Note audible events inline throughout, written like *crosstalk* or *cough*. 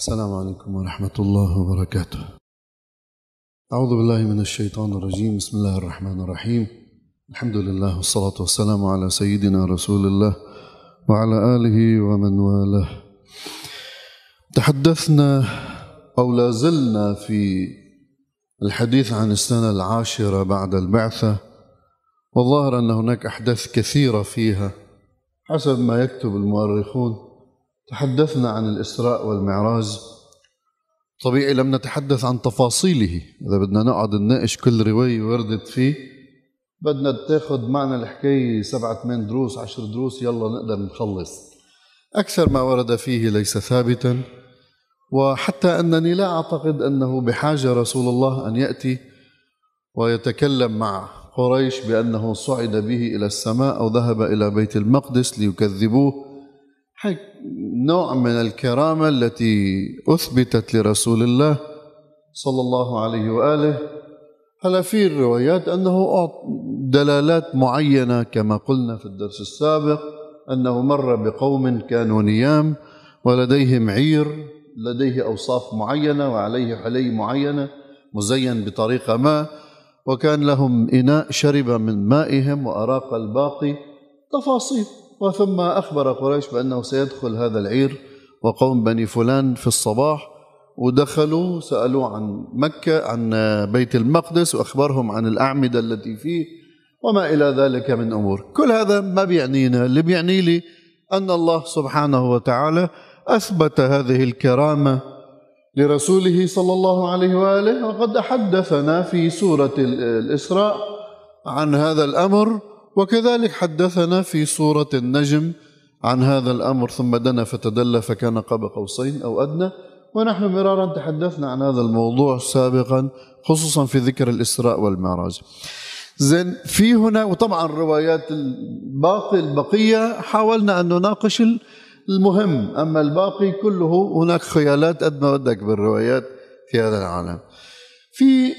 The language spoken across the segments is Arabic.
السلام عليكم ورحمة الله وبركاته. أعوذ بالله من الشيطان الرجيم، بسم الله الرحمن الرحيم. الحمد لله والصلاة والسلام على سيدنا رسول الله وعلى آله ومن والاه. تحدثنا أو لا زلنا في الحديث عن السنة العاشرة بعد البعثة والظاهر أن هناك أحداث كثيرة فيها حسب ما يكتب المؤرخون تحدثنا عن الإسراء والمعراج. طبيعي لم نتحدث عن تفاصيله. إذا بدنا نقعد نناقش كل رواية وردت فيه بدنا تاخذ معنا الحكاية سبعة ثمان دروس عشر دروس يلا نقدر نخلص. أكثر ما ورد فيه ليس ثابتا وحتى أنني لا أعتقد أنه بحاجة رسول الله أن يأتي ويتكلم مع قريش بأنه صعد به إلى السماء أو ذهب إلى بيت المقدس ليكذبوه. نوع من الكرامة التي أثبتت لرسول الله صلى الله عليه وآله. هلا في الروايات أنه دلالات معينة كما قلنا في الدرس السابق أنه مر بقوم كانوا نيام ولديهم عير لديه أوصاف معينة وعليه حلي معينة مزين بطريقة ما وكان لهم إناء شرب من مائهم وأراق الباقي. تفاصيل. وثم أخبر قريش بأنه سيدخل هذا العير وقوم بني فلان في الصباح ودخلوا سألوه عن مكة عن بيت المقدس وأخبرهم عن الأعمدة التي فيه وما إلى ذلك من أمور. كل هذا ما بيعنينا اللي بيعني لي أن الله سبحانه وتعالى أثبت هذه الكرامة لرسوله صلى الله عليه وآله وقد حدثنا في سورة الإسراء عن هذا الأمر. وكذلك حدثنا في سورة النجم عن هذا الأمر ثم دنا فتدلى فكان قاب قوسين أو أدنى ونحن مرارا تحدثنا عن هذا الموضوع سابقا خصوصا في ذكر الإسراء والمعراج. زين في هنا وطبعا الروايات الباقي البقية حاولنا أن نناقش المهم أما الباقي كله هناك خيالات قد ما بدك بالروايات في هذا العالم في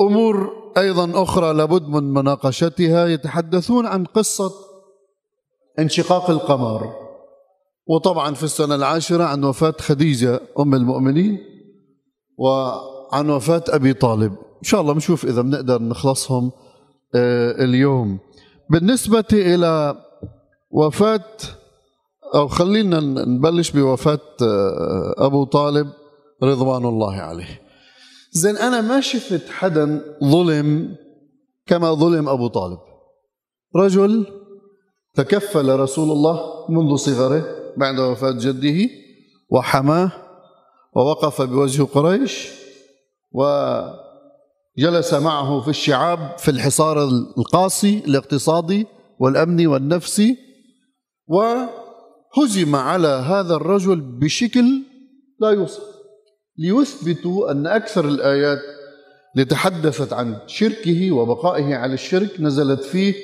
أمور أيضا أخرى لابد من مناقشتها يتحدثون عن قصة انشقاق القمر. وطبعا في السنة العاشرة عن وفاة خديجة أم المؤمنين وعن وفاة أبي طالب. إن شاء الله نشوف إذا بنقدر نخلصهم اليوم. بالنسبة إلى وفاة أو خلينا نبلش بوفاة أبو طالب رضوان الله عليه. زين أنا ما شفت حدا ظلم كما ظلم أبو طالب. رجل تكفل رسول الله منذ صغره بعد وفاة جده وحماه ووقف بوجه قريش وجلس معه في الشعاب في الحصار القاسي الاقتصادي والأمني والنفسي و هزم على هذا الرجل بشكل لا يوصف. ليثبتوا أن أكثر الآيات اللي تحدثت عن شركه وبقائه على الشرك نزلت فيه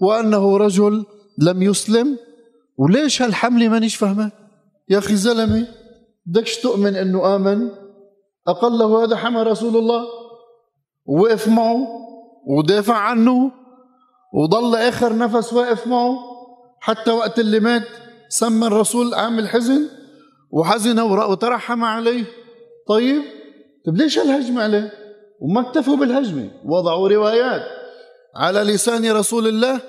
وأنه رجل لم يسلم وليش هالحملة مانيش فاهمة يا أخي زلمة بدكش تؤمن أنه آمن؟ أقله هذا حمى رسول الله؟ ووقف معه ودافع عنه وضل آخر نفس واقف معه حتى وقت اللي مات سمى الرسول عام الحزن وحزن وترحم عليه. طيب طيب ليش الهجمة عليه؟ وما اكتفوا بالهجمة. وضعوا روايات على لسان رسول الله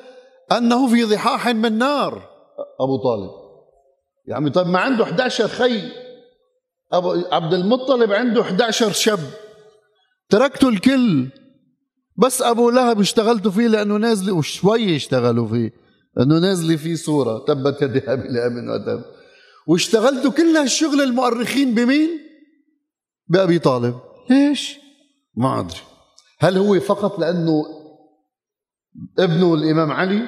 أنه في ضحاح من نار. أبو طالب. يعني طيب ما عنده 11 خي. أبو عبد المطلب عنده 11 شاب تركتوا الكل. بس أبو لهب اشتغلتوا فيه لأنه نازل وشوي اشتغلوا فيه. انه نازله في صورة. تبت يدي ابي لهب وتب. واشتغلتوا كل هالشغل المؤرخين بمين؟ بأبي طالب. ليش؟ ما أدري. هل هو فقط لأنه ابنه الإمام علي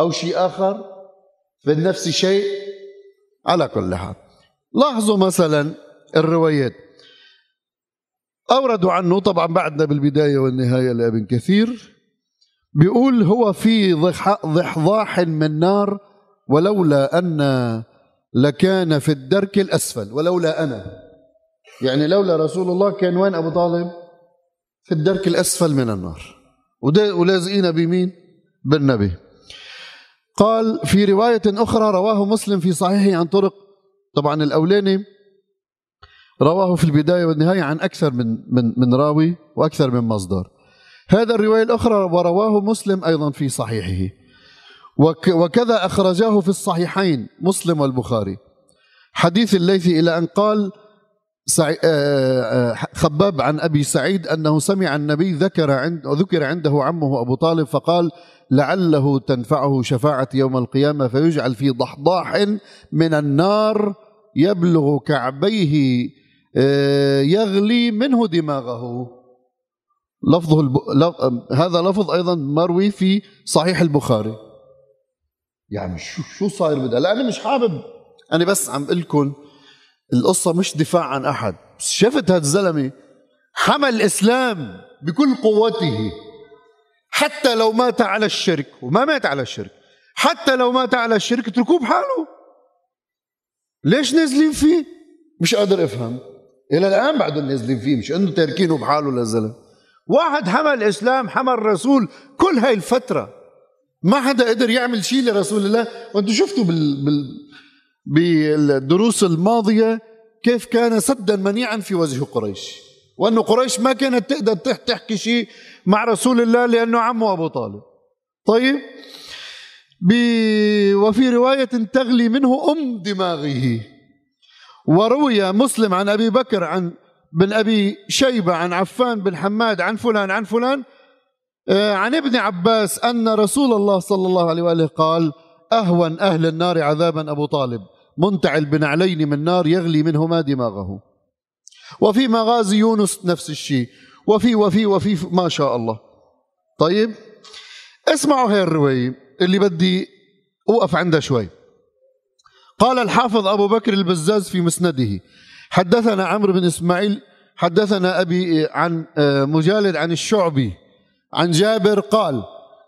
أو شيء آخر؟ في النفس شيء على كل حال. لاحظوا مثلا الروايات. اوردوا عنه طبعا بعدنا بالبداية والنهاية لابن كثير. بيقول هو في ضحضاح من نار ولولا أن لكان في الدرك الأسفل ولولا أنا. يعني لولا رسول الله كان وين أبو طالب؟ في الدرك الأسفل من النار. ولازقين بمين؟ بالنبي. قال في رواية أخرى رواه مسلم في صحيحه عن طرق. طبعا الأولاني رواه في البداية والنهاية عن أكثر من من من راوي وأكثر من مصدر. هذا الرواية الأخرى ورواه مسلم أيضا في صحيحه. وكذا أخرجاه في الصحيحين مسلم والبخاري. حديث الليثي إلى أن قال خباب عن أبي سعيد أنه سمع النبي ذكر عند ذكر عنده عمه أبو طالب فقال لعله تنفعه شفاعة يوم القيامة فيجعل في ضحضاح من النار يبلغ كعبيه آه، يغلي منه دماغه. لفظه الب... هذا لفظ أيضا مروي في صحيح البخاري. يعني شو شو صاير بدها لا أنا مش حابب أنا بس عم لكم القصة مش دفاع عن أحد. شفت هذا الزلمة؟ حمل الإسلام بكل قوته. حتى لو مات على الشرك وما مات على الشرك حتى لو مات على الشرك اتركوه بحاله. ليش نازلين فيه؟ مش قادر افهم إلى الآن بعدهم نازلين فيه مش إنه تاركينه بحاله للزلم واحد حمل الإسلام حمل رسول كل هاي الفترة. ما حدا قدر يعمل شيء لرسول الله. وأنتم شفتوا بال... بال... بالدروس الماضية كيف كان سدا منيعا في وجه قريش. وانه قريش ما كانت تقدر تحكي شيء مع رسول الله لأنه عمه أبو طالب. طيب. وفي رواية تغلي منه أم دماغه. وروي مسلم عن أبي بكر عن بن أبي شيبة عن عفان بن حماد عن فلان عن فلان آه، عن ابن عباس أن رسول الله صلى الله عليه وآله قال أهون أهل النار عذابا أبو طالب. منتعل بنعلين من نار يغلي منهما دماغه. وفي مغازي يونس نفس الشيء. وفي وفي وفي ما شاء الله. طيب اسمعوا هاي الرواية اللي بدي أوقف عندها شوي. قال الحافظ أبو بكر البزاز في مسنده حدثنا عمرو بن إسماعيل حدثنا أبي عن آه، مجالد عن الشعبي عن جابر قال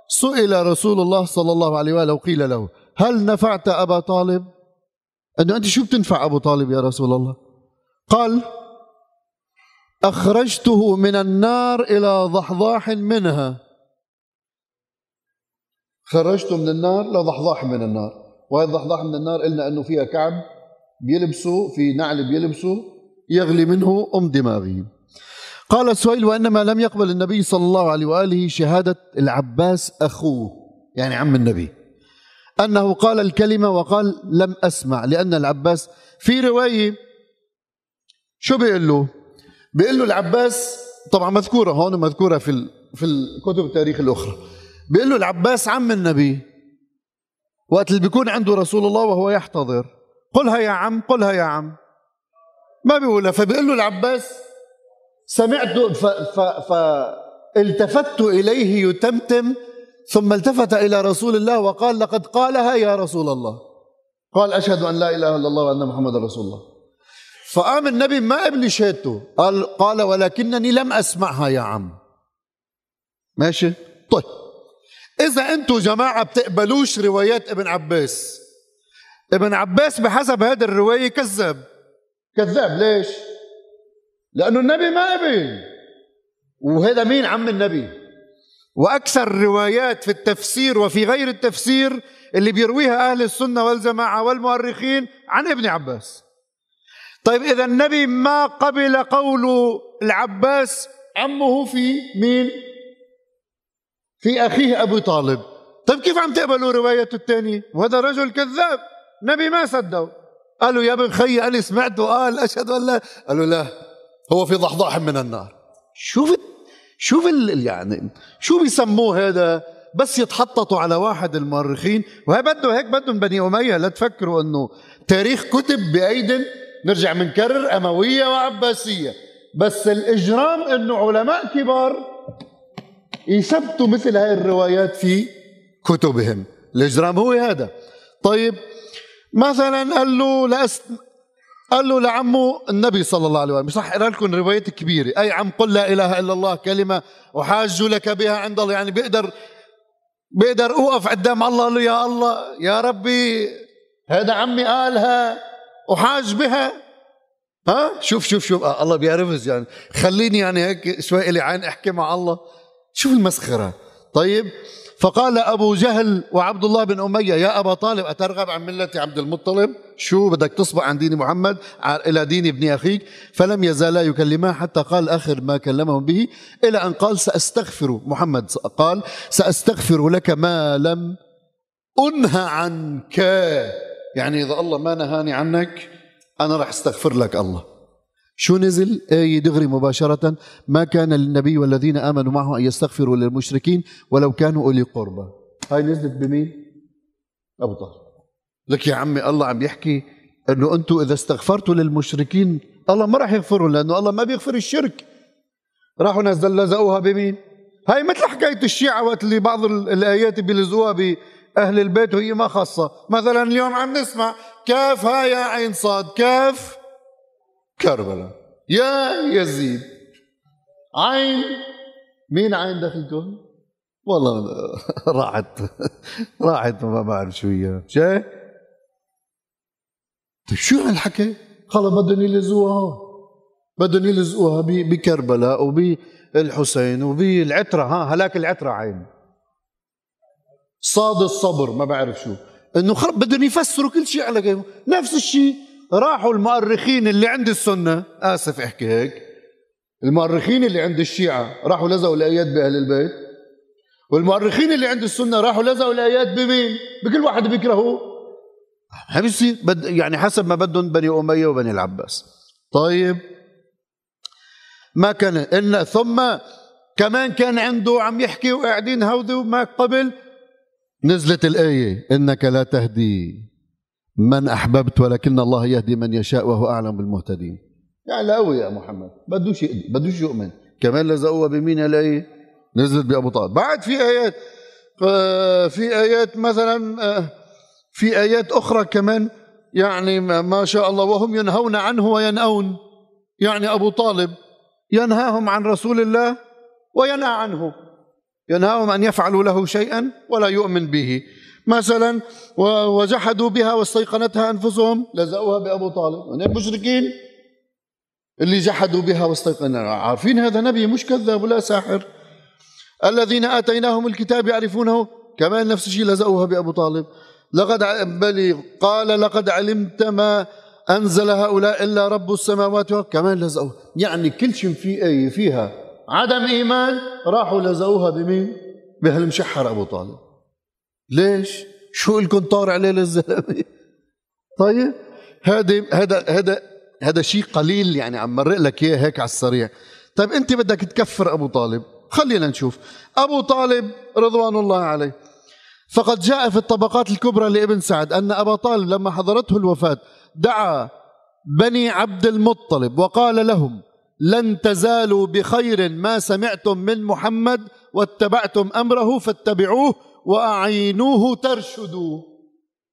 سئل رسول الله صلى الله عليه وآله وقيل له هل نفعت أبا طالب؟ أنه أنت شو بتنفع أبو طالب يا رسول الله؟ قال أخرجته من النار إلى ضحضاح منها. خرجته من النار لضحضاح من النار. وهي الضحضاح من النار قلنا أنه فيها كعب بيلبسوا في نعل بيلبسوا يغلي منه أم دماغه. قال السؤال وإنما لم يقبل النبي صلى الله عليه وآله شهادة العباس أخوه يعني عم النبي. أنه قال الكلمة وقال لم أسمع لأن العباس في رواية شو بيقول له؟ بيقول له العباس طبعا مذكورة هون مذكورة في في الكتب التاريخ الأخرى. بيقول له العباس عم النبي وقت اللي بيكون عنده رسول الله وهو يحتضر قلها يا عم قلها يا عم. ما بيقولها فبيقول له العباس سمعت فالتفت إليه يتمتم ثم التفت إلى رسول الله وقال لقد قالها يا رسول الله. قال أشهد أن لا إله إلا الله وأن محمد رسول الله. فقام النبي ما قبل شهادته قال قال ولكنني لم أسمعها يا عم. ماشي؟ طيب. إذا أنتم جماعة بتقبلوش روايات ابن عباس. ابن عباس بحسب هذه الرواية كذاب. كذاب. ليش؟ لأنه النبي ما قبل وهذا مين عم النبي؟ وأكثر الروايات في التفسير وفي غير التفسير اللي بيرويها أهل السنة والجماعة والمؤرخين عن ابن عباس. طيب إذا النبي ما قبل قول العباس عمه في مين؟ في أخيه أبو طالب. طيب كيف عم تقبلوا روايته الثانية وهذا رجل كذاب. نبي ما صدقوا قالوا يا ابن خيي أنا سمعته قال أشهد أن لا. قالوا لا. هو في ضحضاح من النار. شوف شوف يعني شو بيسموه هذا؟ بس يتحططوا على واحد المؤرخين. وهي بده هيك بدهم بني أمية لا تفكروا أنه تاريخ كتب بأيد نرجع منكرر أموية وعباسية. بس الإجرام أنه علماء كبار يثبتوا مثل هاي الروايات في كتبهم. الإجرام هو هذا. طيب مثلا قال له لأست قال له لعمه النبي صلى الله عليه وسلم رح اقرا لكم روايات كبيرة. أي عم قل لا إله إلا الله كلمة أحاج لك بها عند الله. يعني بيقدر بيقدر أوقف قدام الله له يا الله يا ربي هذا عمي قالها أحاج بها. ها؟ شوف شوف شوف. آه الله بيعرفز يعني. خليني يعني هيك شوي لي عين أحكي مع الله. شوف المسخرة. طيب فقال أبو جهل وعبد الله بن أمية يا أبا طالب أترغب عن ملة عبد المطلب؟ شو بدك تصبح عن دين محمد؟ إلى دين ابن أخيك. فلم يزالا يكلما حتى قال آخر ما كلمهم به إلى أن قال سأستغفر محمد. قال سأستغفر لك ما لم أنهى عنك. يعني إذا الله ما نهاني عنك أنا راح أستغفر لك الله. شو نزل؟ آية دغري مباشرة. ما كان للنبي والذين آمنوا معه أن يستغفروا للمشركين ولو كانوا أولي قربى. هاي نزلت بمين؟ أبو طالب لك يا عمي الله عم يحكي أنه أنتم إذا استغفرتوا للمشركين الله ما راح يغفرهم لأنه الله ما بيغفر الشرك. راحوا ناس لزقوها بمين؟ هاي مثل حكاية الشيعة وقت اللي بعض الآيات بيلزقوها بأهل البيت وهي ما خاصة. مثلا اليوم عم نسمع كاف ها يا عين صاد؟ كاف كربلاء يا يزيد. عين. مين عين دخلكم والله *laughs* راحت. *laughs* راحت ما بعرف شو هي. شايف طيب شو هالحكي؟ خلص بدهم يلزقوها. بدهم يلزقوها بكربلاء وبالحسين وبالعترة ها هلاك العترة عين. صاد الصبر ما بعرف شو. إنه خرب بدهم يفسروا كل شيء على كيفهم نفس الشيء. راحوا المؤرخين اللي عند السنة. آسف احكي هيك. المؤرخين اللي عند الشيعة راحوا لزقوا الآيات بأهل البيت. والمؤرخين اللي عند السنة راحوا لزقوا الآيات بمين؟ بكل واحد بيكرهه ما بيصير. بد يعني حسب ما بدهم بني أمية وبني العباس. طيب. ما كان إن ثم كمان كان عنده عم يحكي وقاعدين هودي وما قبل. نزلت الآية إنك لا تهدي. من أحببت ولكن الله يهدي من يشاء وهو أعلم بالمهتدين. يعني قوي يا محمد بدوش بدوش يؤمن كمان لزقوها بمين الآية نزلت بأبو طالب. بعد في آيات في آيات مثلا في آيات أخرى كمان يعني ما شاء الله وهم ينهون عنه وينأون. يعني أبو طالب ينهاهم عن رسول الله وينهى عنه. ينهاهم أن يفعلوا له شيئا ولا يؤمن به. مثلا وجحدوا بها واستيقنتها أنفسهم لزقوها بأبو طالب. من المشركين اللي جحدوا بها واستيقنوا عارفين هذا نبي مش كذاب ولا ساحر؟ الذين آتيناهم الكتاب يعرفونه كمان نفس الشيء لزقوها بأبو طالب. لقد بل قال لقد علمت ما أنزل هؤلاء إلا رب السماوات كمان لزقوا يعني كل شيء في إيه فيها عدم إيمان راحوا لزقوها بمين؟ بهالمشحر أبو طالب. ليش؟ شو لكم طار عليه للزلمة؟ طيب هذا هذا هذا هذا شيء قليل يعني عم مرق لك إياه هيك على السريع طيب أنت بدك تكفر أبو طالب خلينا نشوف أبو طالب رضوان الله عليه فقد جاء في الطبقات الكبرى لابن سعد أن أبا طالب لما حضرته الوفاة دعا بني عبد المطلب وقال لهم لن تزالوا بخير ما سمعتم من محمد واتبعتم أمره فاتبعوه وأعينوه ترشدوا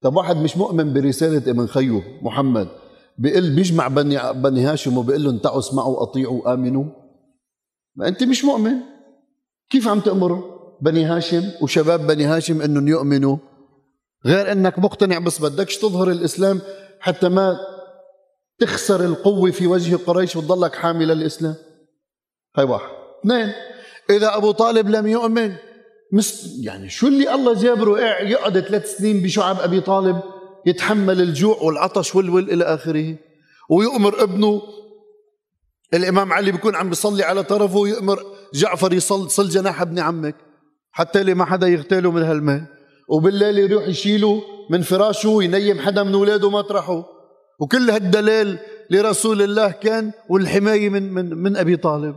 طب واحد مش مؤمن برسالة ابن خيو محمد بيقول بيجمع بني بني هاشم وبيقول لهم تعوا اسمعوا أطيعوا آمنوا؟ ما انت مش مؤمن. كيف عم تأمر بني هاشم وشباب بني هاشم إنهم يؤمنوا؟ غير إنك مقتنع بس بدكش تظهر الإسلام حتى ما تخسر القوة في وجه قريش وتضلك حامل الإسلام. هاي واحد. اثنين إذا أبو طالب لم يؤمن مس يعني شو اللي الله جابره يقعد ثلاث سنين بشعب أبي طالب يتحمل الجوع والعطش والول إلى آخره؟ ويؤمر ابنه الإمام علي بيكون عم بيصلي على طرفه ويؤمر جعفر يصل صل جناح ابن عمك حتى لي ما حدا يغتاله من هالماء وبالليل يروح يشيله من فراشه وينيم حدا من اولاده مطرحه. وكل هالدلال لرسول الله كان والحماية من من من أبي طالب.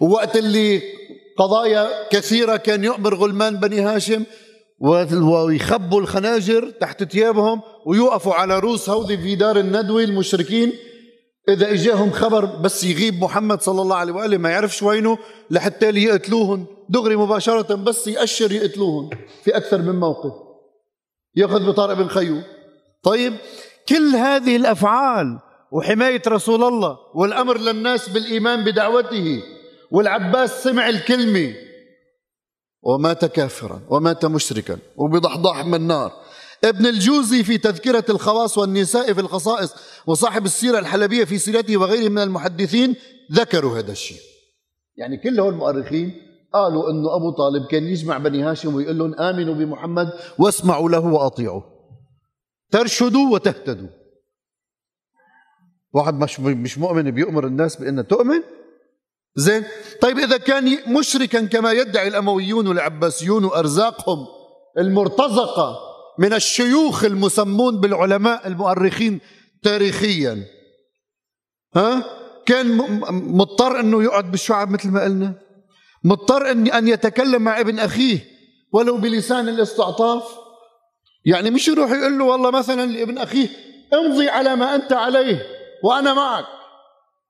ووقت اللي قضايا كثيرة كان يؤمر غلمان بني هاشم ويخبوا الخناجر تحت ثيابهم ويوقفوا على رؤوس هودي في دار الندوة المشركين. إذا إجاهم خبر بس يغيب محمد صلى الله عليه وآله ما يعرفش وينه لحتى يقتلوهن دغري مباشرة بس يأشر يقتلوهن في أكثر من موقف. يأخذ بطارق بن خيو طيب كل هذه الأفعال وحماية رسول الله والأمر للناس بالإيمان بدعوته والعباس سمع الكلمة. ومات كافرا ومات مشركا وبضحضاح من النار. ابن الجوزي في تذكرة الخواص والنساء في الخصائص وصاحب السيرة الحلبية في سيرته وغيره من المحدثين ذكروا هذا الشيء. يعني كل هول المؤرخين قالوا إنه أبو طالب كان يجمع بني هاشم ويقول لهم آمنوا بمحمد واسمعوا له واطيعوا ترشدوا وتهتدوا. واحد مش مش مؤمن بيؤمر الناس بأن تؤمن؟ زين؟ طيب إذا كان مشركا كما يدعي الأمويون والعباسيون وأرزاقهم المرتزقة من الشيوخ المسمون بالعلماء المؤرخين تاريخيا ها؟ كان مضطر أنه يقعد بالشعب مثل ما قلنا؟ مضطر ان أن يتكلم مع ابن أخيه ولو بلسان الاستعطاف؟ يعني مش يروح يقول له والله مثلا لابن أخيه امضي على ما أنت عليه وأنا معك.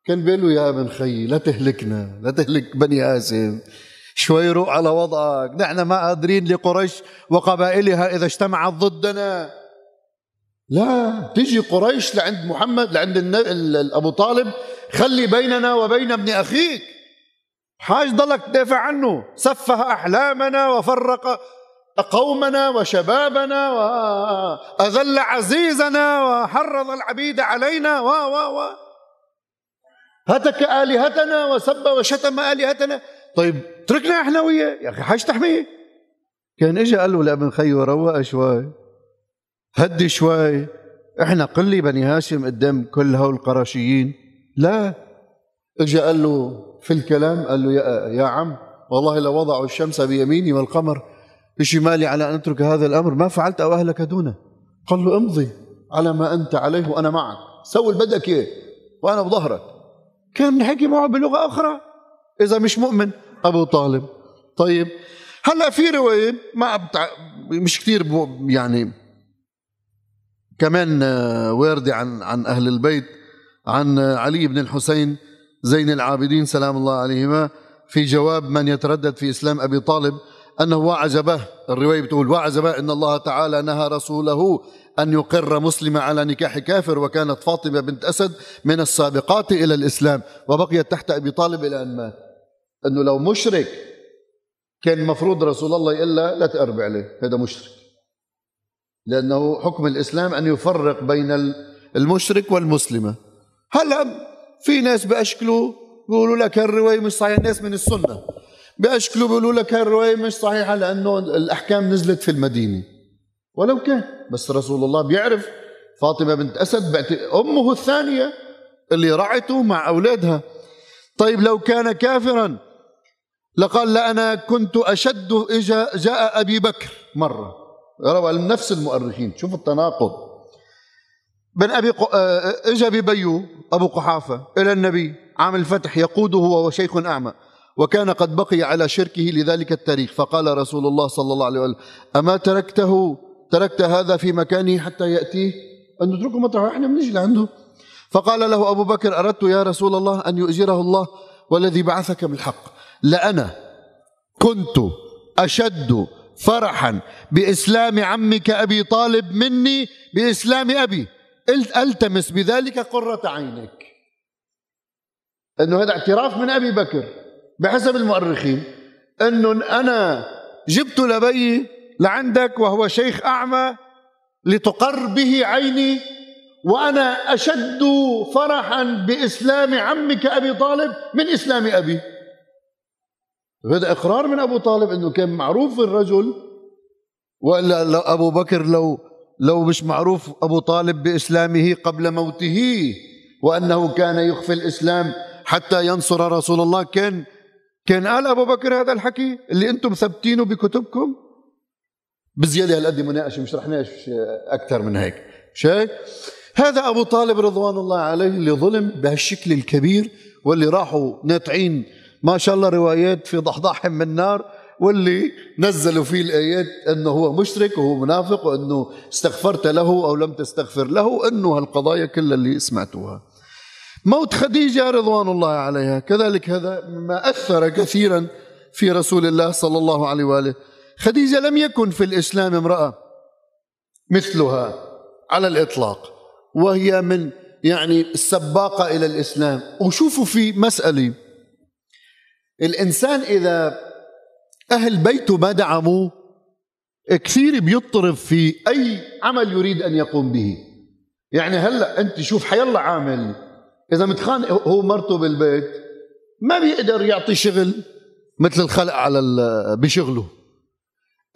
كان بيقول له يا ابن خيي لا تهلكنا لا تهلك بني هاشم شوي روق على وضعك. نحن ما قادرين لقريش وقبائلها إذا اجتمعت ضدنا. لا تجي قريش لعند محمد لعند أبو طالب خلي بيننا وبين ابن أخيك. حاج ضلك تدافع عنه. سفه أحلامنا وفرق قومنا وشبابنا وأذل عزيزنا وحرض العبيد علينا و و و هتك آلهتنا وسب وشتم آلهتنا. طيب تركنا إحنا وياه؟ يا أخي حاج تحميه. كان اجى قال له لابن خي روق شوي هدي شوي. إحنا قلي بني هاشم قدام كل هول القرشيين. لا. اجى قال له في الكلام قال له يا, يا عم والله لو وضعوا الشمس بيميني والقمر بشمالي على أن أترك هذا الأمر ما فعلت أو أهلك دونه. قال له امضي على ما أنت عليه وأنا معك. سوي اللي بدك إياه وأنا بظهرك. كان حكي معه بلغة أخرى. إذا مش مؤمن أبو طالب. طيب هلأ في رواية ما بتع... مش كثير يعني كمان آه، واردة عن عن أهل البيت عن علي بن الحسين زين العابدين سلام الله عليهما في جواب من يتردد في إسلام أبي طالب أنه وعز به الرواية بتقول وعز به أن الله تعالى نهى رسوله أن يقر مسلم على نكاح كافر وكانت فاطمة بنت أسد من السابقات إلى الإسلام وبقيت تحت أبي طالب إلى أن مات. أنه لو مشرك كان المفروض رسول الله يقول لا تقرب عليه هذا مشرك. لأنه حكم الإسلام أن يفرق بين المشرك والمسلمة. هلأ في ناس بأشكلوا بيقولوا لك الرواية مش صحيحة الناس من السنة. بأشكله بيقولوا لك الرواية مش صحيحة لأنه الأحكام نزلت في المدينة. ولو كان بس رسول الله بيعرف فاطمة بنت أسد أمه الثانية اللي رعته مع أولادها. طيب لو كان كافرا لقال لأنا كنت أشد إجا جاء أبي بكر مرة. روى نفس المؤرخين. شوف التناقض. بن أبي ق... إجا ببيو أبو قحافة إلى النبي عام الفتح يقوده وهو شيخ أعمى. وكان قد بقي على شركه لذلك التاريخ. فقال رسول الله صلى الله عليه وسلم أما تركته تركت هذا في مكانه حتى يأتيه؟ أن نتركه مطرحه إحنا بنجي لعنده. فقال له أبو بكر أردت يا رسول الله أن يؤجره الله والذي بعثك بالحق. لأنا كنت أشد فرحا بإسلام عمك أبي طالب مني بإسلام أبي. قلت ألتمس بذلك قرة عينك. أنه هذا اعتراف من أبي بكر. بحسب المؤرخين انه أنا جبت لبي لعندك وهو شيخ اعمى لتقر به عيني وأنا اشد فرحا باسلام عمك ابي طالب من اسلام ابي. هذا اقرار من ابو طالب انه كان معروف الرجل. والا ابو بكر لو لو مش معروف ابو طالب باسلامه قبل موته وانه كان يخفي الاسلام حتى ينصر رسول الله كان كان قال أبو بكر هذا الحكي اللي أنتم ثبتينه بكتبكم؟ بزيادة هالقد مناقشة مش رح ناقش أكثر من هيك. مش هيك هذا أبو طالب رضوان الله عليه اللي ظلم بهالشكل الكبير واللي راحوا ناطعين ما شاء الله روايات في ضحضاحهم من نار واللي نزلوا فيه الآيات أنه هو مشرك وهو منافق وأنه استغفرت له أو لم تستغفر له أنه هالقضايا كلها اللي سمعتوها. موت خديجة رضوان الله عليها. كذلك هذا ما أثر كثيرا في رسول الله صلى الله عليه وآله. خديجة لم يكن في الإسلام امرأة مثلها على الإطلاق وهي من يعني السباقة إلى الإسلام. وشوفوا في مسألة الإنسان إذا أهل بيته ما دعموه كثير بيضطرب في أي عمل يريد أن يقوم به. يعني هلأ أنت شوف حيلا عامل. إذا متخانق هو مرته بالبيت ما بيقدر يعطي شغل مثل الخلق على بشغله.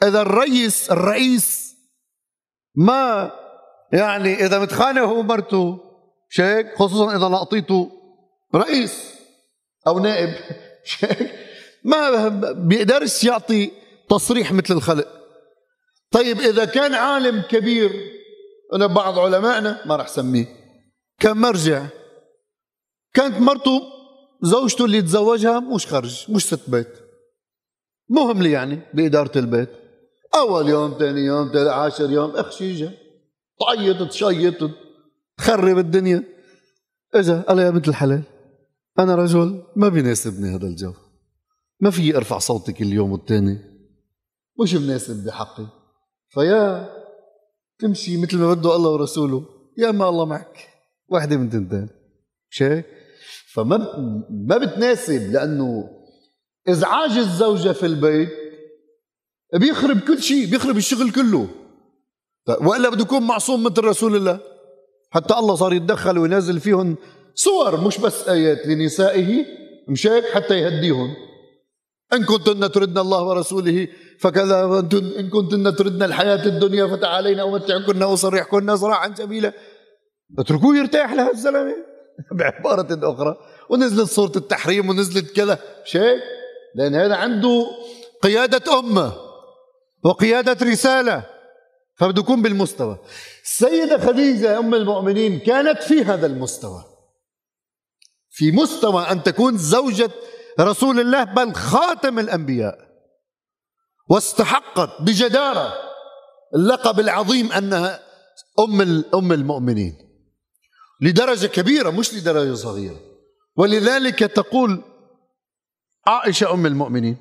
إذا الرئيس الرئيس ما يعني إذا متخانق هو ومرته شيك؟ خصوصا إذا لقطيته رئيس أو نائب *laughs* شيك؟ ما بيقدرش يعطي تصريح مثل الخلق. طيب إذا كان عالم كبير أنا بعض علمائنا ما راح سميه كان مرجع. كانت مرته زوجته اللي تزوجها مش خرج مش ست بيت. مهم لي يعني بإدارة البيت. أول يوم ثاني يوم ثالث عاشر يوم اخشيجة تعيط تشيط تخرب الدنيا. إجا قال يا بنت الحلال أنا رجل ما بيناسبني هذا الجو. ما في أرفع صوتي كل يوم والتاني. مش مناسب بحقي. فيا تمشي مثل ما بده الله ورسوله. يا ما الله معك. واحدة من تنتين. مش هيك؟ فما ما بتناسب لأنه إزعاج الزوجة في البيت بيخرب كل شيء بيخرب الشغل كله. وإلا بده يكون معصوم مثل رسول الله. حتى الله صار يتدخل وينزل فيهم صور مش بس آيات لنسائه مش هيك؟ حتى يهديهم إن كنتن تردن الله ورسوله فكذا إن كنتن تردن الحياة الدنيا فتعالينا أمتعكن وصريحكن صراحا جميلا اتركوه يرتاح لها الزلمة. *laughs* بعبارة أخرى. ونزلت صورة التحريم ونزلت كذا. مش هيك؟ لأن هذا عنده قيادة أمة وقيادة رسالة فبده يكون بالمستوى. السيدة خديجة أم المؤمنين كانت في هذا المستوى. في مستوى أن تكون زوجة رسول الله بل خاتم الأنبياء. واستحقت بجدارة اللقب العظيم أنها أم أم المؤمنين. لدرجة كبيرة مش لدرجة صغيرة. ولذلك تقول عائشة أم المؤمنين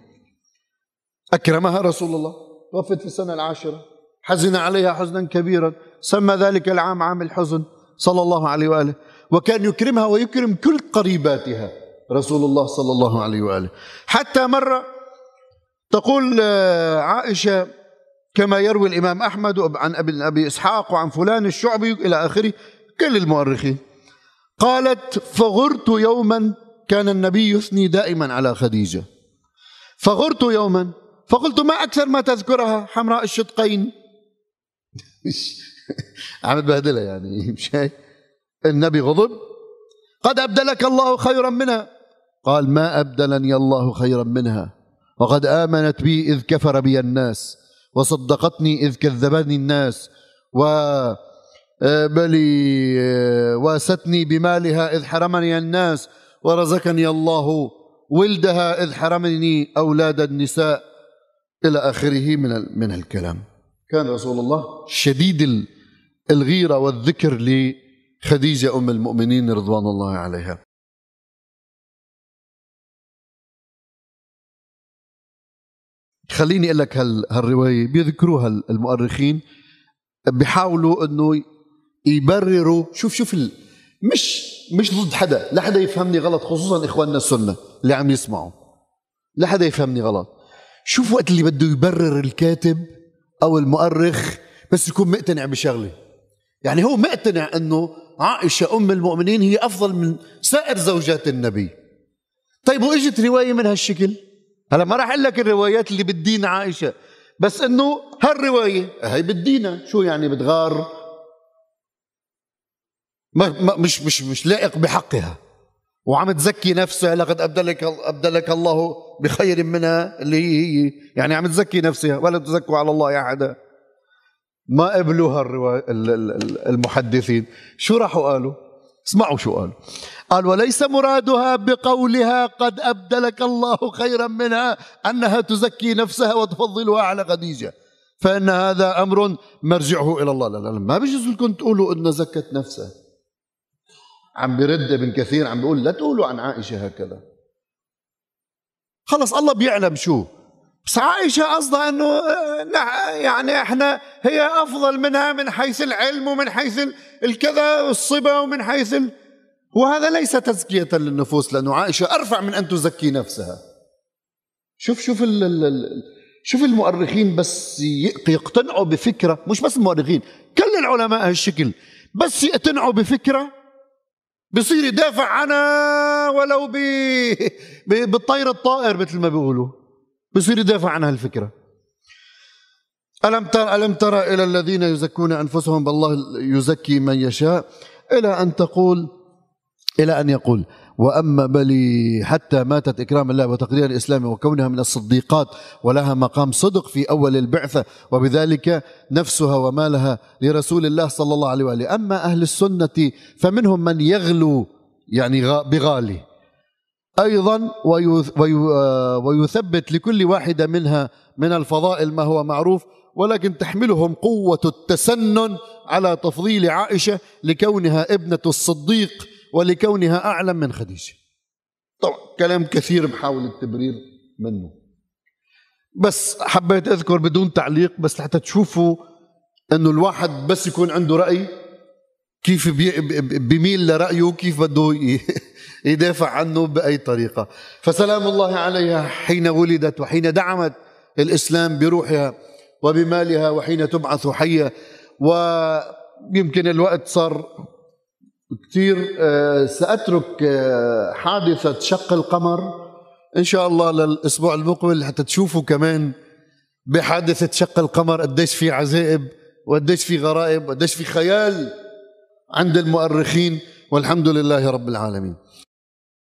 أكرمها رسول الله توفت في السنة العاشرة حزن عليها حزنا كبيرا سمى ذلك العام عام الحزن صلى الله عليه وآله. وكان يكرمها ويكرم كل قريباتها رسول الله صلى الله عليه وآله. حتى مرة تقول آه، عائشة كما يروي الإمام أحمد عن أبي, أبي إسحاق وعن فلان الشعبي إلى آخره كل المؤرخين قالت فغرت يوما كان النبي يثني دائما على خديجة. فغرت يوما. فقلت ما أكثر ما تذكرها حمراء الشدقين. *laughs* عم بهدلها يعني هيك؟ النبي غضب. قد أبدلك الله خيرا منها. قال ما أبدلني الله خيرا منها وقد آمنت بي إذ كفر بي الناس وصدقتني إذ كذبني الناس و آه، بلي آه، واستني بمالها إذ حرمني الناس ورزقني الله ولدها إذ حرمني أولاد النساء إلى آخره من من الكلام. كان رسول الله شديد الغيرة والذكر لخديجة أم المؤمنين رضوان الله عليها. خليني أقول لك هالرواية بيذكروها المؤرخين بيحاولوا إنه يبرروا. شوف شوف ال... مش مش ضد حدا. لا حدا يفهمني غلط خصوصا إخواننا السنة اللي عم يسمعوا. لا حدا يفهمني غلط. شوف وقت اللي بده يبرر الكاتب أو المؤرخ بس يكون مقتنع بشغلة. يعني هو مقتنع إنه عائشة أم المؤمنين هي أفضل من سائر زوجات النبي. طيب وإجت رواية من هالشكل؟ هلا ما راح أقول لك الروايات اللي بالدين عائشة بس إنه هالرواية هي بالدين شو يعني بتغار؟ مش مش مش لائق بحقها. وعم تزكي نفسها لقد ابدلك أبدلك الله بخير منها اللي هي هي يعني عم تزكي نفسها ولا تزكوا على الله أحدا. ما قبلوها المحدثين. شو راحوا قالوا؟ اسمعوا شو قالوا. قال وليس مرادها بقولها قد أبدلك الله خيرا منها أنها تزكي نفسها وتفضلها على خديجة. فإن هذا أمر مرجعه إلى الله. لا لا ما بيجوز لكم تقولوا إنها زكت نفسها. عم برد ابن كثير عم بيقول لا تقولوا عن عائشة هكذا. خلص الله بيعلم شو. بس عائشة قصدها إنه يعني إحنا هي أفضل منها من حيث العلم ومن حيث الكذا والصبا ومن حيث ال... وهذا ليس تزكية للنفوس لأنه عائشة أرفع من أن تزكي نفسها. شوف شوف ال ال شوف المؤرخين بس يقتنعوا بفكرة مش بس المؤرخين كل العلماء هالشكل بس يقتنعوا بفكرة بصير يدافع عنها ولو ب... بالطير الطائر مثل ما بيقولوا. بصير يدافع عن هالفكره ألم تر ألم ترى إلى الذين يزكون أنفسهم بالله يزكي من يشاء إلى أن تقول إلى أن يقول وأما بلي حتى ماتت إكرام الله وتقدير الإسلام وكونها من الصديقات ولها مقام صدق في أول البعثة وبذلك نفسها ومالها لرسول الله صلى الله عليه وآله. أما أهل السنة فمنهم من يغلو يعني بغالي. أيضا ويثبت لكل واحدة منها من الفضائل ما هو معروف ولكن تحملهم قوة التسنن على تفضيل عائشة لكونها ابنة الصديق ولكونها أعلم من خديجة. طبعا كلام كثير بحاول التبرير منه. بس حبيت أذكر بدون تعليق بس حتى تشوفوا أنه الواحد بس يكون عنده رأي كيف بيميل لرأيه كيف بده *laughs* يدافع عنه بأي طريقة. فسلام الله عليها حين ولدت وحين دعمت الإسلام بروحها وبمالها وحين تبعث حية ويمكن الوقت صار كثير آه، سأترك آه، حادثة شق القمر. إن شاء الله للأسبوع المقبل حتى تشوفوا كمان بحادثة شق القمر قديش في عزائب وقديش في غرائب وقديش في خيال عند المؤرخين. والحمد لله رب العالمين.